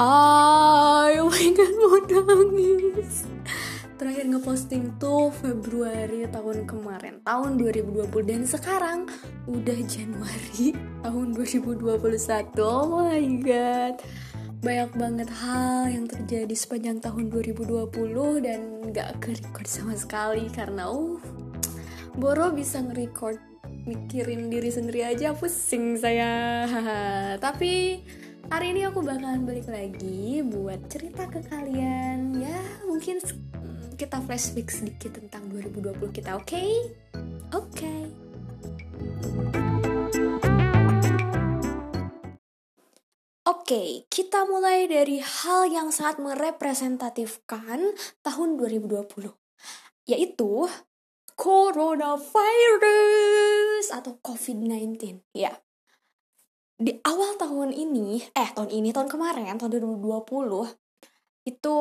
Ay, oh my god mau nangis. Terakhir ngeposting tuh Februari tahun kemarin Tahun 2020 Dan sekarang udah Januari tahun 2021 Oh my god. Banyak banget hal yang terjadi sepanjang tahun 2020 Dan gak ke-record sama sekali Karena uh Boro bisa nge-record mikirin diri sendiri aja pusing saya. Tapi hari ini aku bakalan balik lagi buat cerita ke kalian ya mungkin kita flashback sedikit tentang 2020 kita oke okay? oke okay. Oke, okay, kita mulai dari hal yang sangat merepresentatifkan tahun 2020, yaitu coronavirus atau COVID-19. Ya, di awal tahun ini, eh tahun ini, tahun kemarin, tahun 2020, itu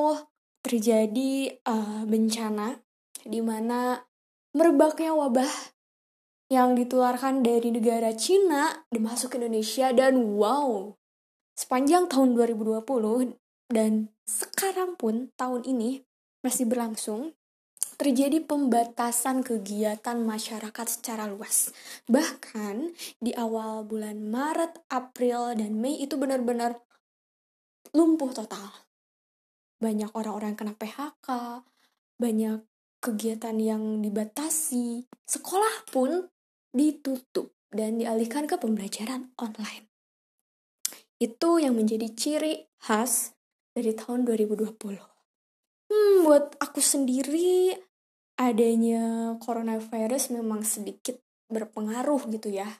terjadi uh, bencana di mana merebaknya wabah yang ditularkan dari negara Cina dan masuk ke Indonesia dan wow, sepanjang tahun 2020 dan sekarang pun tahun ini masih berlangsung terjadi pembatasan kegiatan masyarakat secara luas. Bahkan di awal bulan Maret, April, dan Mei itu benar-benar lumpuh total. Banyak orang-orang yang kena PHK, banyak kegiatan yang dibatasi, sekolah pun ditutup dan dialihkan ke pembelajaran online. Itu yang menjadi ciri khas dari tahun 2020. Hmm, buat aku sendiri adanya coronavirus memang sedikit berpengaruh gitu ya.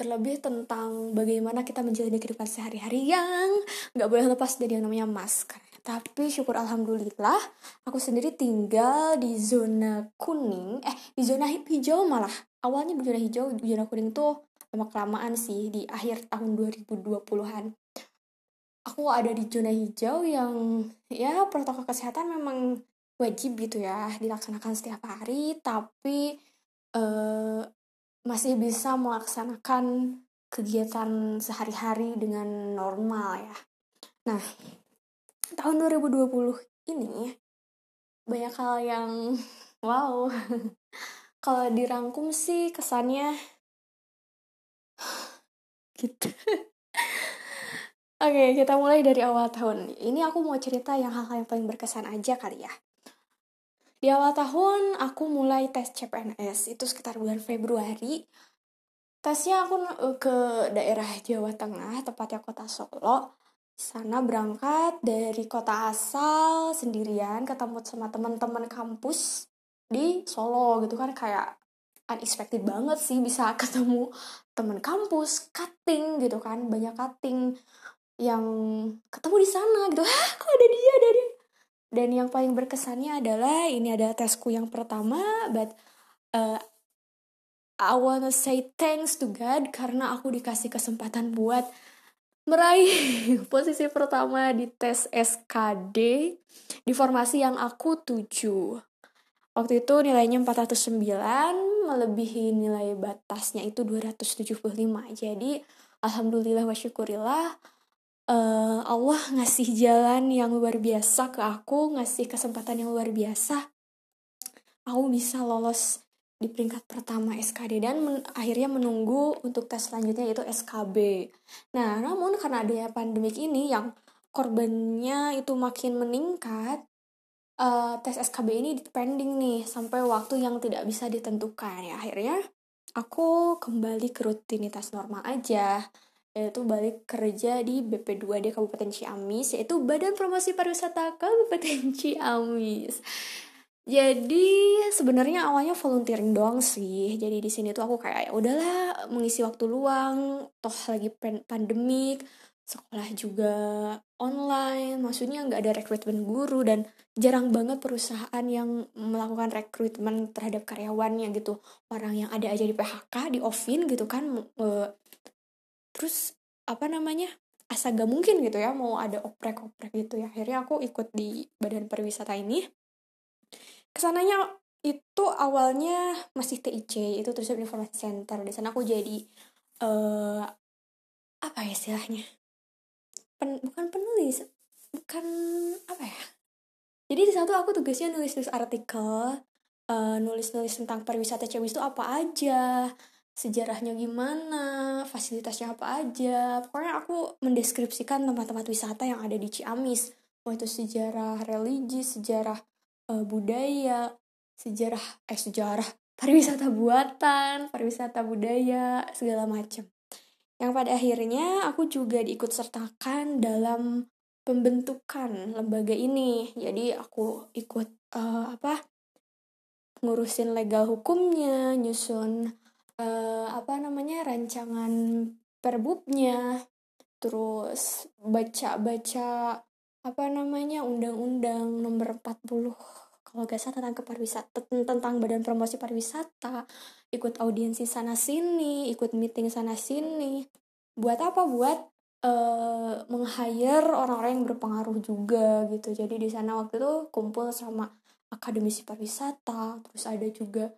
Terlebih tentang bagaimana kita menjalani kehidupan sehari-hari yang nggak boleh lepas dari yang namanya masker. Tapi syukur alhamdulillah, aku sendiri tinggal di zona kuning, eh di zona hijau malah. Awalnya di zona hijau, di zona kuning tuh lama kelamaan sih di akhir tahun 2020-an. Aku ada di zona hijau yang ya protokol kesehatan memang wajib gitu ya dilaksanakan setiap hari tapi uh, masih bisa melaksanakan kegiatan sehari-hari dengan normal ya. Nah, tahun 2020 ini banyak hal yang wow. Kalau dirangkum sih kesannya gitu. Oke, okay, kita mulai dari awal tahun. Ini aku mau cerita yang hal-hal yang paling berkesan aja kali ya. Di awal tahun aku mulai tes CPNS itu sekitar bulan Februari. Tesnya aku eh, ke daerah Jawa Tengah, tepatnya kota Solo. Sana berangkat dari kota asal sendirian, ketemu sama teman-teman kampus di Solo gitu kan kayak unexpected banget sih bisa ketemu teman kampus, cutting gitu kan, banyak cutting yang ketemu di sana gitu. Hah, kok ada dia, ada dia dan yang paling berkesannya adalah ini adalah tesku yang pertama but uh, I wanna say thanks to God karena aku dikasih kesempatan buat meraih posisi pertama di tes SKD di formasi yang aku tuju. Waktu itu nilainya 409, melebihi nilai batasnya itu 275. Jadi alhamdulillah wa syukurillah uh, Allah ngasih jalan yang luar biasa ke aku, ngasih kesempatan yang luar biasa. Aku bisa lolos di peringkat pertama SKD dan men akhirnya menunggu untuk tes selanjutnya yaitu SKB. Nah, namun karena adanya pandemik ini yang korbannya itu makin meningkat, uh, tes SKB ini pending nih sampai waktu yang tidak bisa ditentukan ya. Akhirnya aku kembali ke rutinitas normal aja yaitu balik kerja di BP2D Kabupaten Ciamis yaitu Badan Promosi Pariwisata Kabupaten Ciamis. Jadi sebenarnya awalnya volunteering doang sih. Jadi di sini tuh aku kayak ya udahlah mengisi waktu luang, toh lagi pandemik, sekolah juga online, maksudnya nggak ada rekrutmen guru dan jarang banget perusahaan yang melakukan rekrutmen terhadap karyawannya gitu. Orang yang ada aja di PHK, di offin gitu kan, terus apa namanya asa gak mungkin gitu ya mau ada oprek-oprek gitu ya. Akhirnya aku ikut di badan pariwisata ini. Ke sananya itu awalnya masih TIC itu terus informasi center. Di sana aku jadi uh, apa ya istilahnya? Pen, bukan penulis bukan apa ya? Jadi di satu aku tugasnya nulis nulis artikel uh, nulis nulis tentang pariwisata Ciamis itu apa aja sejarahnya gimana fasilitasnya apa aja. Pokoknya aku mendeskripsikan tempat-tempat wisata yang ada di Ciamis. Mau itu sejarah religi sejarah uh, budaya sejarah eh sejarah pariwisata buatan pariwisata budaya segala macam yang pada akhirnya aku juga diikut sertakan dalam pembentukan lembaga ini. Jadi aku ikut uh, apa ngurusin legal hukumnya nyusun uh, apa namanya rancangan perbubnya. Terus baca-baca apa namanya undang-undang nomor 40 kalau gak salah tentang kepariwisata tentang badan promosi pariwisata. Ikut audiensi sana sini ikut meeting sana sini. Buat apa? Buat uh, meng-hire orang-orang yang berpengaruh juga gitu. Jadi di sana waktu itu kumpul sama akademisi pariwisata terus ada juga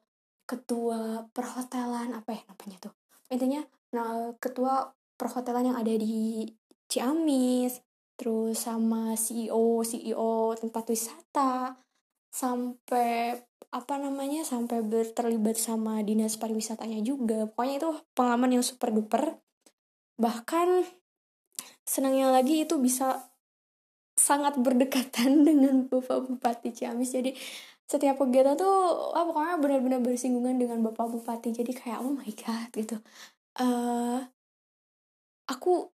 ketua perhotelan apa ya namanya tuh? Intinya nah ketua perhotelan yang ada di Ciamis terus sama CEO CEO tempat wisata sampai apa namanya sampai berterlibat sama dinas pariwisatanya juga. Pokoknya itu pengalaman yang super duper. Bahkan senangnya lagi itu bisa sangat berdekatan dengan Bapak Bupati Ciamis. Jadi setiap kegiatan tuh ah, pokoknya benar-benar bersinggungan dengan Bapak Bupati jadi kayak oh my god gitu. Uh, aku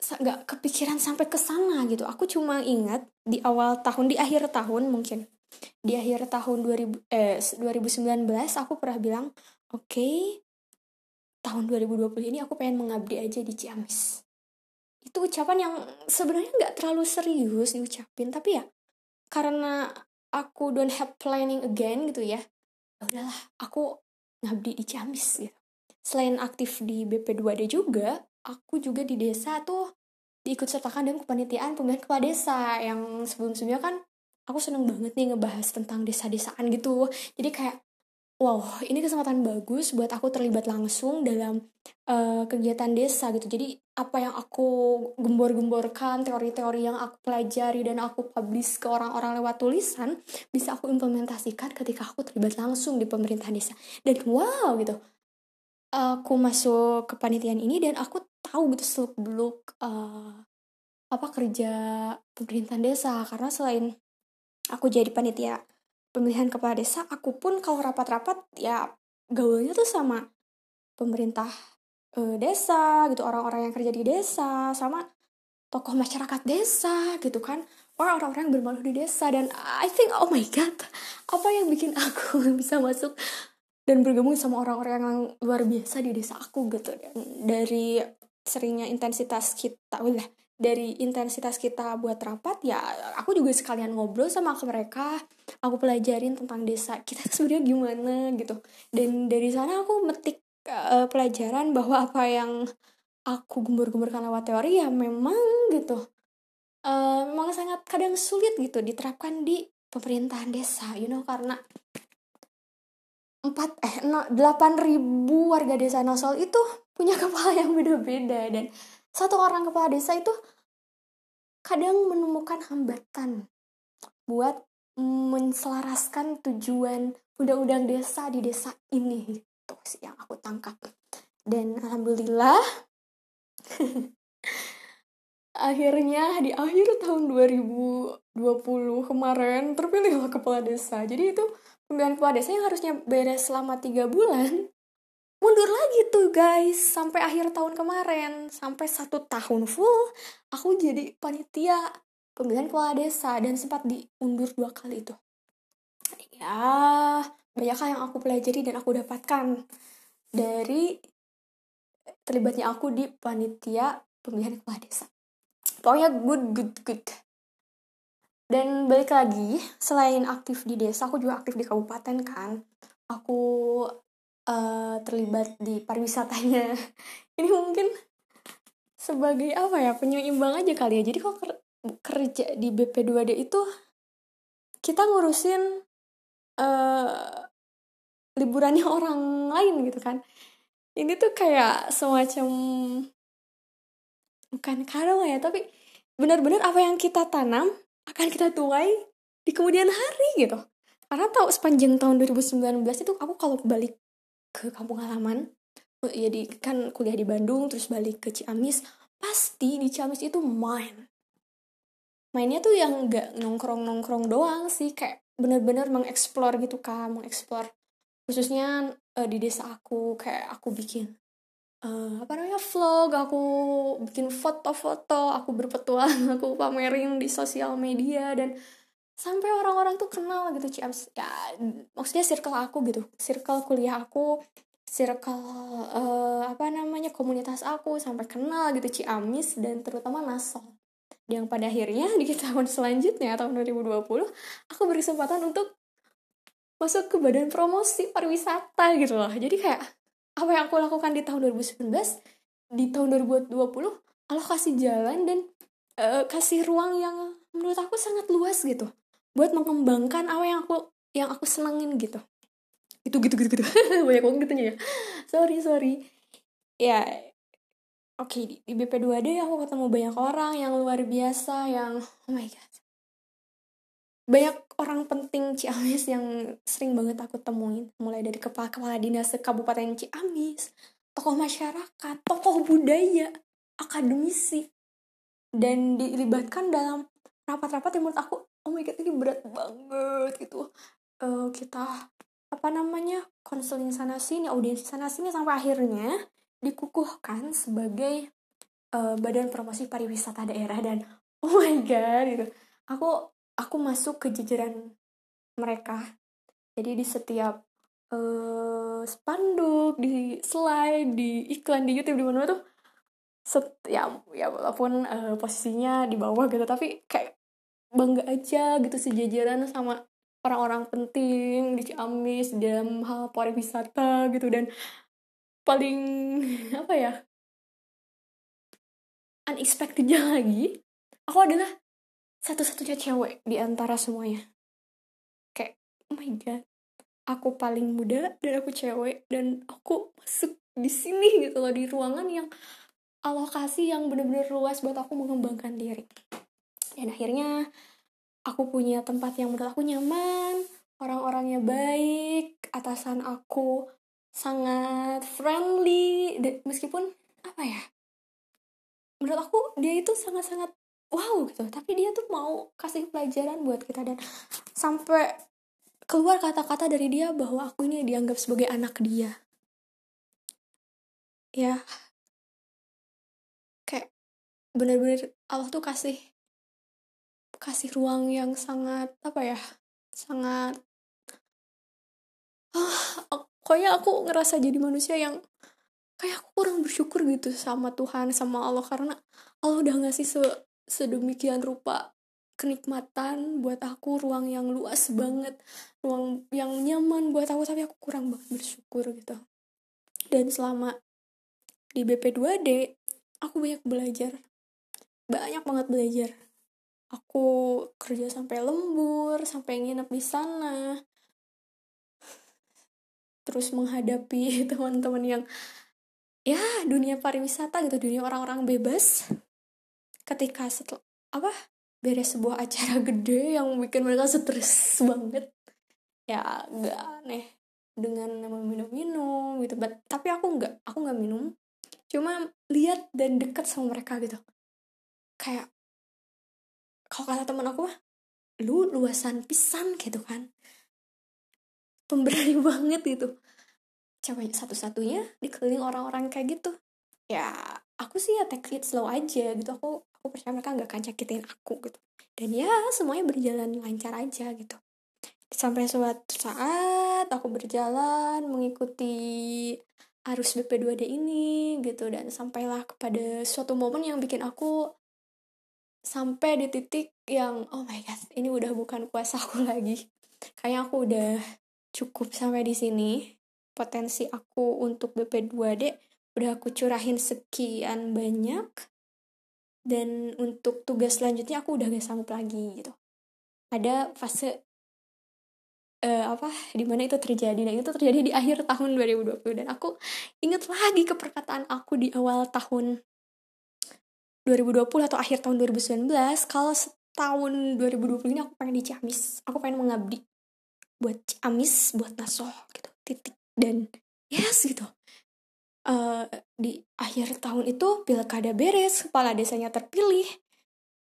nggak kepikiran sampai ke sana gitu. Aku cuma ingat di awal tahun di akhir tahun mungkin di akhir tahun 2000 eh 2019 aku pernah bilang oke okay, tahun 2020 ini aku pengen mengabdi aja di Ciamis. Itu ucapan yang sebenarnya nggak terlalu serius diucapin tapi ya karena aku don't have planning again gitu ya, ya udahlah aku ngabdi di Ciamis gitu selain aktif di BP2D juga aku juga di desa tuh diikut sertakan dengan kepanitiaan pemilihan kepala desa yang sebelum-sebelumnya kan aku seneng banget nih ngebahas tentang desa-desaan gitu. Jadi kayak wow ini kesempatan bagus buat aku terlibat langsung dalam uh, kegiatan desa gitu. Jadi apa yang aku gembor-gemborkan teori-teori yang aku pelajari dan aku publish ke orang-orang lewat tulisan bisa aku implementasikan ketika aku terlibat langsung di pemerintah desa. Dan wow gitu. Aku masuk ke panitian ini dan aku tahu gitu seluk beluk uh, apa kerja pemerintahan desa. Karena selain aku jadi panitia pemilihan kepala desa aku pun kalau rapat-rapat ya gaulnya tuh sama pemerintah e, desa gitu orang-orang yang kerja di desa sama tokoh masyarakat desa gitu kan orang-orang yang bermalu di desa. Dan I think oh my god apa yang bikin aku bisa masuk dan bergabung sama orang-orang yang luar biasa di desa aku gitu. Dan dari seringnya intensitas kita udah dari intensitas kita buat rapat ya aku juga sekalian ngobrol sama mereka aku pelajarin tentang desa. Kita sebenarnya gimana gitu. Dan dari sana aku metik uh, pelajaran bahwa apa yang aku gembur-gemburkan lewat teori ya memang gitu uh, memang sangat kadang sulit gitu diterapkan di pemerintahan desa you know karena empat eh delapan ribu warga desa Nosol itu punya kepala yang beda-beda. Dan satu orang kepala desa itu kadang menemukan hambatan buat menselaraskan tujuan undang-undang desa di desa ini itu sih yang aku tangkap. Dan alhamdulillah akhirnya di akhir tahun 2020 kemarin terpilihlah kepala desa. Jadi itu pemilihan kepala desa yang harusnya beres selama tiga bulan mundur lagi tuh guys. Sampai akhir tahun kemarin. Sampai satu tahun full aku jadi panitia pemilihan kepala desa dan sempat diundur dua kali itu ya banyak hal yang aku pelajari dan aku dapatkan dari terlibatnya aku di panitia pemilihan kepala desa. Pokoknya good good good. Dan balik lagi selain aktif di desa aku juga aktif di kabupaten kan. Aku uh, terlibat di pariwisatanya. Ini mungkin sebagai apa ya penyeimbang aja kali ya. Jadi kalau kerja di BP2D itu kita ngurusin uh, liburannya orang lain gitu kan. Ini tuh kayak semacam bukan karma ya tapi benar-benar apa yang kita tanam akan kita tuai di kemudian hari gitu. Karena tahu sepanjang tahun 2019 itu aku kalau balik ke kampung halaman. Jadi kan kuliah di Bandung terus balik ke Ciamis. Pasti di Ciamis itu main. Mainnya tuh yang nggak nongkrong nongkrong doang sih kayak bener-bener mengeksplor gitu kan mengeksplor. Khususnya uh, di desa aku kayak aku bikin uh, apa namanya vlog aku bikin foto-foto aku berpetualang aku pamerin di sosial media dan sampai orang-orang tuh kenal gitu Ciamis ya maksudnya circle aku gitu. Circle kuliah aku circle uh, apa namanya komunitas aku sampai kenal gitu Ciamis dan terutama Nasol. Yang pada akhirnya di tahun selanjutnya tahun 2020 aku berkesempatan untuk masuk ke badan promosi pariwisata gitu loh. Jadi kayak apa yang aku lakukan di tahun 2019 di tahun 2020 Allah kasih jalan dan uh, kasih ruang yang menurut aku sangat luas gitu buat mengembangkan apa yang aku yang aku senengin gitu. Itu gitu gitu gitu. Banyak banget gitu ya. Sorry sorry. Ya oke okay, di, di BP2D aku ketemu banyak orang yang luar biasa yang oh my god. Banyak orang penting Ciamis yang sering banget aku temuin. Mulai dari kepala kepala dinas kabupaten Ciamis tokoh masyarakat tokoh budaya akademisi. Dan dilibatkan dalam rapat-rapat yang menurut aku oh my god ini berat banget gitu. Uh, kita apa namanya konseling sana sini audiensi sana sini sampai akhirnya dikukuhkan sebagai uh, badan promosi pariwisata daerah dan oh my god gitu. Aku aku masuk ke jajaran mereka. Jadi di setiap uh, spanduk di slide di iklan di YouTube di mana tuh set ya ya walaupun uh, posisinya di bawah gitu tapi kayak bangga aja gitu sejajaran sama orang-orang penting di Ciamis dalam hal pariwisata gitu. Dan paling apa ya unexpectednya lagi aku adalah satu-satunya cewek di antara semuanya. Kayak oh my god aku paling muda dan aku cewek dan aku masuk di sini gitu loh di ruangan yang alokasi yang bener-bener luas buat aku mengembangkan diri dan akhirnya aku punya tempat yang menurut aku nyaman orang-orangnya baik atasan aku sangat friendly meskipun apa ya menurut aku dia itu sangat-sangat wow gitu. Tapi dia tuh mau kasih pelajaran buat kita dan sampai keluar kata-kata dari dia bahwa aku ini dianggap sebagai anak dia. Ya. Kayak bener-bener Allah tuh kasih kasih ruang yang sangat apa ya sangat ah pokoknya aku ngerasa jadi manusia yang kayak aku kurang bersyukur gitu sama Tuhan sama Allah karena Allah udah ngasih se sedemikian rupa kenikmatan buat aku ruang yang luas banget ruang yang nyaman buat aku tapi aku kurang banget bersyukur gitu. Dan selama di BP2D aku banyak belajar banyak banget belajar aku kerja sampai lembur sampai nginep di sana. Terus menghadapi teman-teman yang ya dunia pariwisata gitu dunia orang-orang bebas. Ketika setelah apa beres sebuah acara gede yang bikin mereka stres banget. Ya nggak aneh dengan minum-minum gitu. But, tapi aku nggak aku nggak minum. Cuma lihat dan dekat sama mereka gitu. Kayak kalau kata temen aku lu luasan pisan gitu kan. Pemberani banget gitu. Cewek satu-satunya dikeliling orang-orang kayak gitu. Ya aku sih ya take it slow aja gitu. Aku aku percaya mereka nggak akan cakitin aku gitu. Dan ya semuanya berjalan lancar aja gitu. Sampai suatu saat aku berjalan mengikuti arus BP2D ini gitu. Dan sampailah kepada suatu momen yang bikin aku sampai di titik yang oh my god ini udah bukan kuasa aku lagi. Kayak aku udah cukup sampai di sini. Potensi aku untuk BP2D udah aku curahin sekian banyak. Dan untuk tugas selanjutnya aku udah gak sanggup lagi gitu. Ada fase uh, apa di mana itu terjadi. Dan itu terjadi di akhir tahun 2020 dan aku inget lagi ke perkataan aku di awal tahun 2020 atau akhir tahun 2019 kalau setahun 2020 ini aku pengen di Ciamis. Aku pengen mengabdi buat Ciamis buat Nasoh gitu. Titik. Dan yes gitu. Uh, di akhir tahun itu pilkada beres kepala desanya terpilih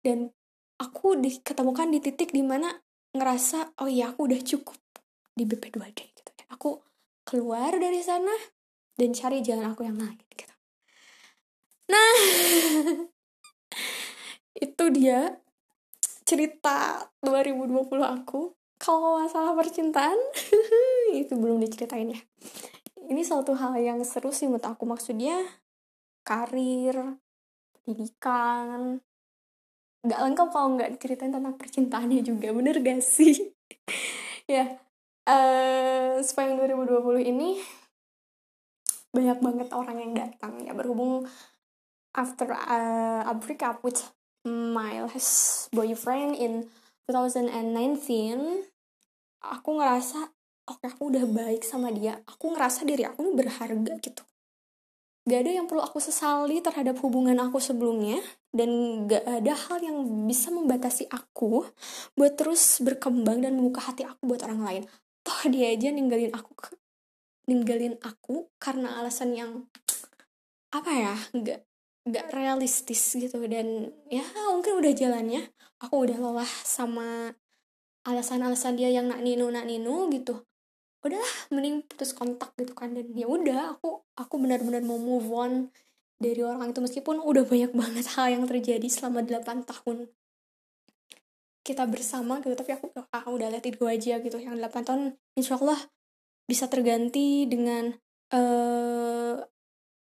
dan aku diketemukan di titik di mana ngerasa oh iya aku udah cukup di BP2D gitu. Aku keluar dari sana dan cari jalan aku yang lain gitu. Nah itu dia cerita 2020 aku. Kalau masalah percintaan itu belum diceritain ya. Ini suatu hal yang seru sih menurut aku. Maksudnya karir pendidikan. Nggak lengkap kalau nggak diceritain tentang percintaannya juga bener gak sih? Ya uh, sepanjang 2020 ini banyak banget orang yang datang ya. Berhubung after uh, break up with my last boyfriend in 2019 aku ngerasa oke okay, aku udah baik sama dia. Aku ngerasa diri aku berharga gitu. Gak ada yang perlu aku sesali terhadap hubungan aku sebelumnya dan gak ada hal yang bisa membatasi aku buat terus berkembang dan membuka hati aku buat orang lain. Toh dia aja ninggalin aku ninggalin aku karena alasan yang apa ya nggak nggak realistis gitu. Dan ya mungkin udah jalannya. Aku udah lelah sama alasan-alasan dia yang nak nino nak nino gitu. Udahlah mending putus kontak gitu kan. Dan ya udah aku aku benar-benar mau move on dari orang itu. Meskipun udah banyak banget hal yang terjadi selama 8 tahun kita bersama gitu. Tapi aku ah, udah lihat itu aja gitu. Yang 8 tahun insya Allah bisa terganti dengan uh,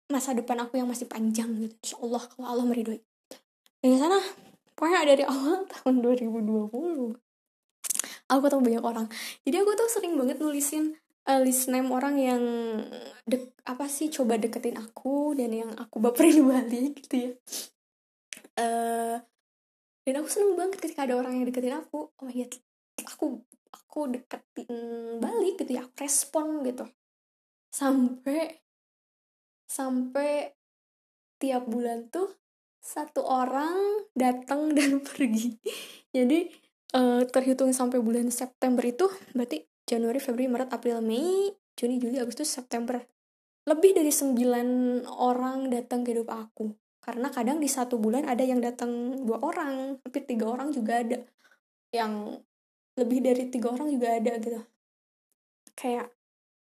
masa depan aku yang masih panjang gitu. Insya Allah kalau Allah meridoi dari sana pokoknya dari awal tahun 2020 aku ketemu banyak orang. Jadi aku tuh sering banget nulisin uh, list name orang yang dek apa sih coba deketin aku dan yang aku baperin balik gitu ya. Uh, dan aku seneng banget ketika ada orang yang deketin aku. Oh my god aku aku deketin balik gitu ya aku respon gitu. Sampai sampai tiap bulan tuh satu orang datang dan pergi. Jadi uh, terhitung sampai bulan September itu berarti Januari Februari Maret April Mei Juni Juli Agustus September. Lebih dari sembilan orang datang ke hidup aku. Karena kadang di satu bulan ada yang datang dua orang tapi tiga orang juga ada. Yang lebih dari tiga orang juga ada gitu. Kayak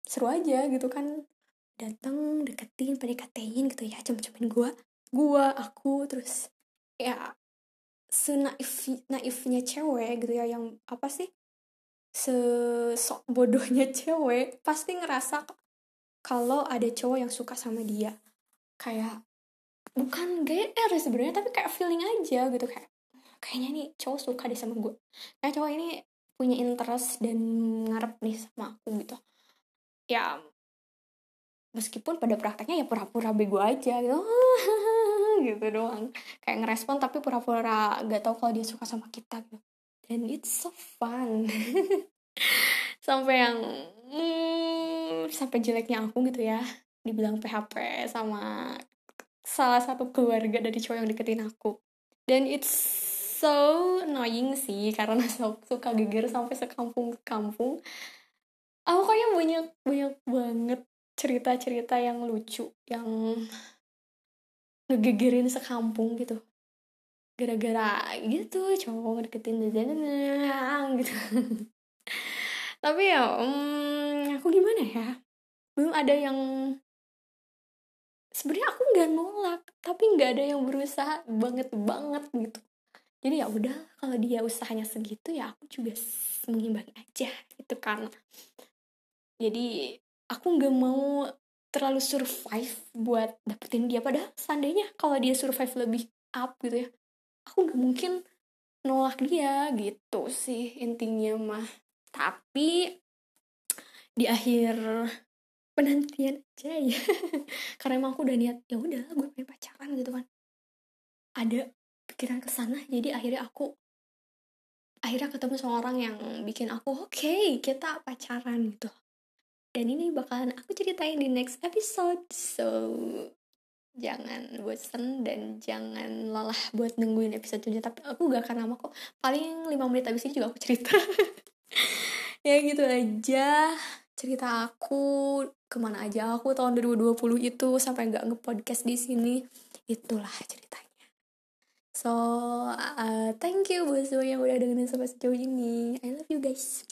seru aja gitu kan datang deketin pendekatin gitu ya cem-cemin gue gue aku terus ya senaif naifnya cewek gitu ya yang apa sih sesok bodohnya cewek pasti ngerasa kalau ada cowok yang suka sama dia. Kayak bukan GR sebenarnya tapi kayak feeling aja gitu kayak kayaknya nih cowok suka deh sama gue kayak cowok ini punya interest dan ngarep nih sama aku gitu. Ya meskipun pada prakteknya ya pura-pura bego aja gitu. Gitu doang. Kayak ngerespon tapi pura-pura gak tau kalau dia suka sama kita gitu. Dan it's so fun. Sampai yang hmm, sampai jeleknya aku gitu ya. Dibilang PHP sama salah satu keluarga dari cowok yang deketin aku. Dan it's so annoying sih karena suka geger sampai sekampung kampung aku kayaknya banyak banyak banget cerita-cerita yang lucu yang ngegegerin sekampung gitu. Gara-gara gitu cowok deketin gitu. Tapi ya um, aku gimana ya? Belum ada yang sebenarnya aku nggak nolak tapi nggak ada yang berusaha banget banget gitu. Jadi ya udah kalau dia usahanya segitu ya aku juga mengimbangi aja gitu kan. Jadi aku nggak mau terlalu survive buat dapetin dia. Padahal seandainya kalau dia survive lebih up gitu ya aku nggak mungkin nolak dia gitu sih intinya mah. Tapi di akhir penantian aja ya. Karena emang aku udah niat ya udah gue pengen pacaran gitu kan. Ada pikiran ke sana jadi akhirnya aku akhirnya ketemu sama orang yang bikin aku oke okay, kita pacaran gitu dan ini bakalan aku ceritain di next episode. So jangan bosen dan jangan lelah buat nungguin episode selanjutnya tapi aku gak akan lama kok. Paling 5 menit abis ini juga aku cerita. Ya gitu aja. Cerita aku ke mana aja aku tahun 2020 itu sampai nggak ngepodcast di sini. Itulah ceritanya. So uh, thank you buat semua yang udah dengerin sampai sejauh ini. I love you guys